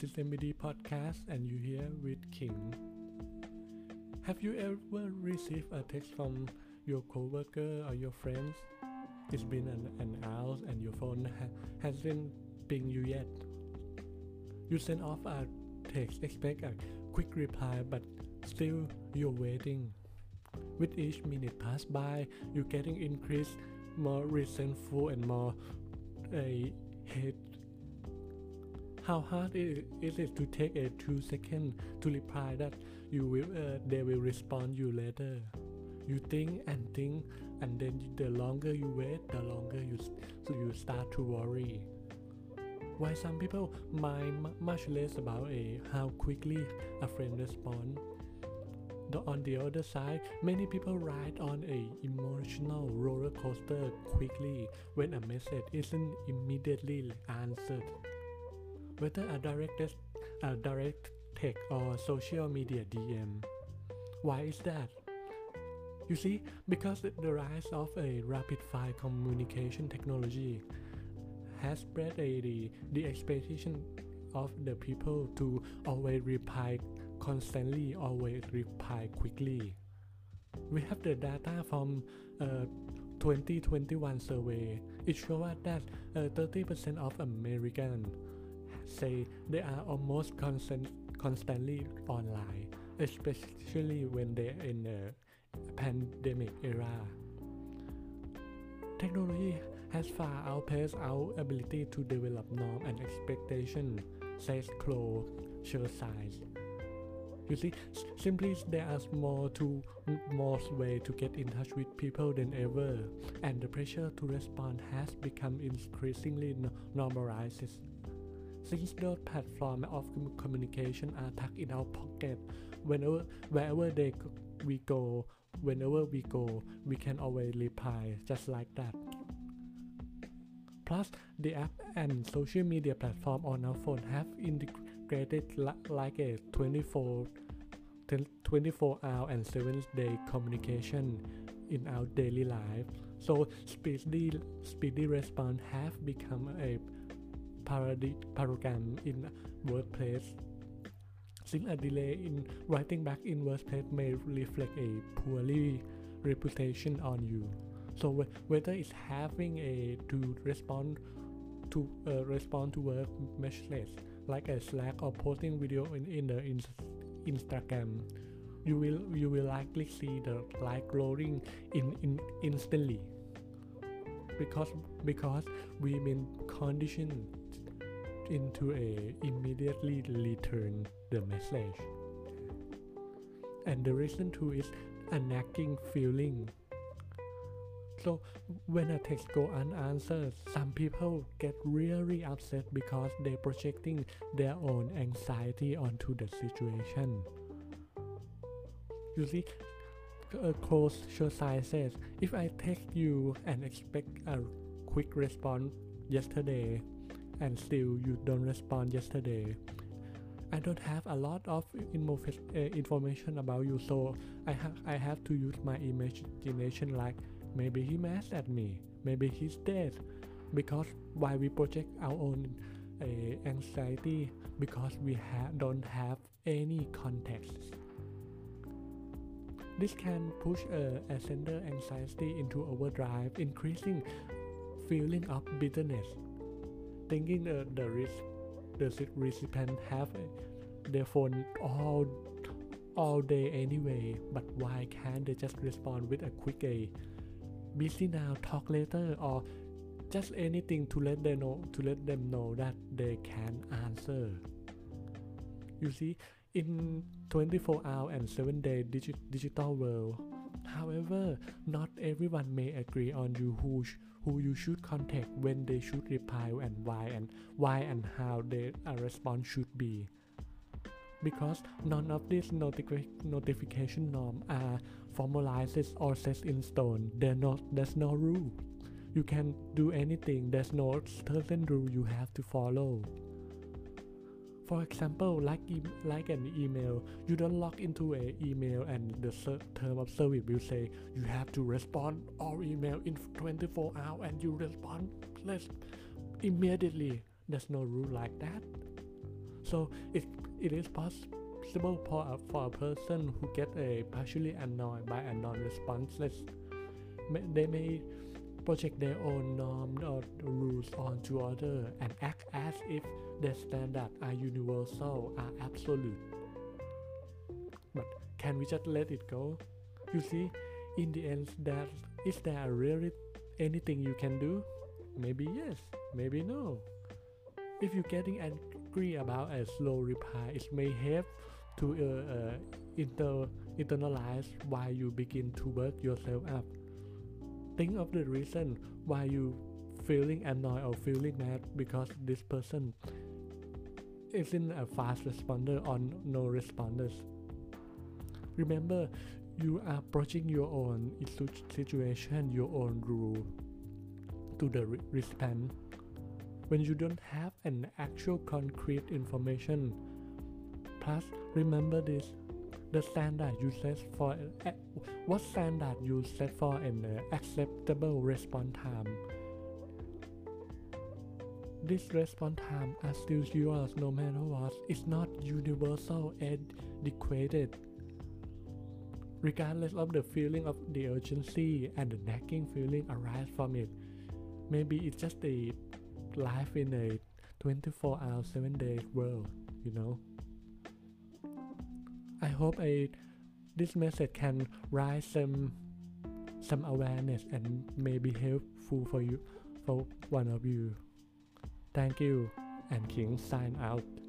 This is MBD Podcast, and you here with King. Have you ever received a text from your coworker or your friends? It's been an, an hour and your phone ha- hasn't pinged you yet. You send off a text, expect a quick reply, but still you're waiting. With each minute pass by, you're getting increased more resentful and more a hate how hard is it to take a two second to reply that you will uh, they will respond you later? You think and think and then the longer you wait the longer you so you start to worry. Why some people mind much less about a how quickly a friend responds on the other side, many people ride on a emotional roller coaster quickly when a message isn't immediately answered. Whether a direct, a direct text or social media DM. Why is that? You see, because the rise of a rapid fire communication technology has spread a, the, the expectation of the people to always reply constantly always reply quickly. We have the data from uh, 2021 survey. It shows that uh, 30% of Americans say they are almost constant, constantly online, especially when they're in a pandemic era. Technology has far outpaced our ability to develop norm and expectation, says Chloe size. You see, simply there are more to more way to get in touch with people than ever, and the pressure to respond has become increasingly normalized. Since those platforms of communication are tucked in our pocket, whenever wherever they we go, whenever we go, we can always reply just like that. Plus, the app and social media platform on our phone have integrated like a 24 24 hour and 7 day communication in our daily life. So speedy speedy response have become a paradigm in workplace. Since a delay in writing back in workplace may reflect a poorly reputation on you. So whether it's having a to respond to uh, respond to work messages like a Slack or posting video in, in the in Instagram you will you will likely see the like growing in, in instantly because because we've been conditioned into a immediately return the message and the reason to is nagging feeling so when a text go unanswered, some people get really upset because they're projecting their own anxiety onto the situation. You see, a close exercise says, if I text you and expect a quick response yesterday, and still you don't respond yesterday, I don't have a lot of uh, information about you, so I, ha- I have to use my imagination like Maybe he mad at me. Maybe he's dead. Because why we project our own uh, anxiety because we ha- don't have any context. This can push a, a sender anxiety into overdrive, increasing feeling of bitterness, thinking uh, the risk the recipient have their phone all all day anyway. But why can't they just respond with a quick a busy now talk later or just anything to let them know to let them know that they can answer you see in 24 hour and 7 day digi- digital world however not everyone may agree on you who sh- who you should contact when they should reply and why and why and how their uh, response should be because none of these notifi- notification norms are uh, formalized or set in stone. Not, there's no rule. You can do anything. There's no certain rule you have to follow. For example, like e- like an email, you don't log into an email and the term of service will say you have to respond all email in 24 hours and you respond less immediately. There's no rule like that So it it is possible for a, for a person who get a partially annoyed by a non-responseless, they may project their own norms or rules onto others and act as if their standards are universal, are absolute. But can we just let it go? You see, in the end, that is there really anything you can do? Maybe yes, maybe no. If you're getting angry about a slow reply, it may help to uh, uh, inter internalize why you begin to work yourself up. Think of the reason why you feeling annoyed or feeling mad because this person isn't a fast responder or no responders. Remember, you are approaching your own situation, your own rule to the recipient. When you don't have an actual concrete information, plus remember this: the standard you set for uh, what standard you set for an uh, acceptable response time. This response time still yours no matter what. It's not universal and adequate regardless of the feeling of the urgency and the nagging feeling arise from it. Maybe it's just a life in a 24 hour 7 day world, you know. I hope this message can rise some some awareness and maybe helpful for you for one of you. Thank you and King sign out.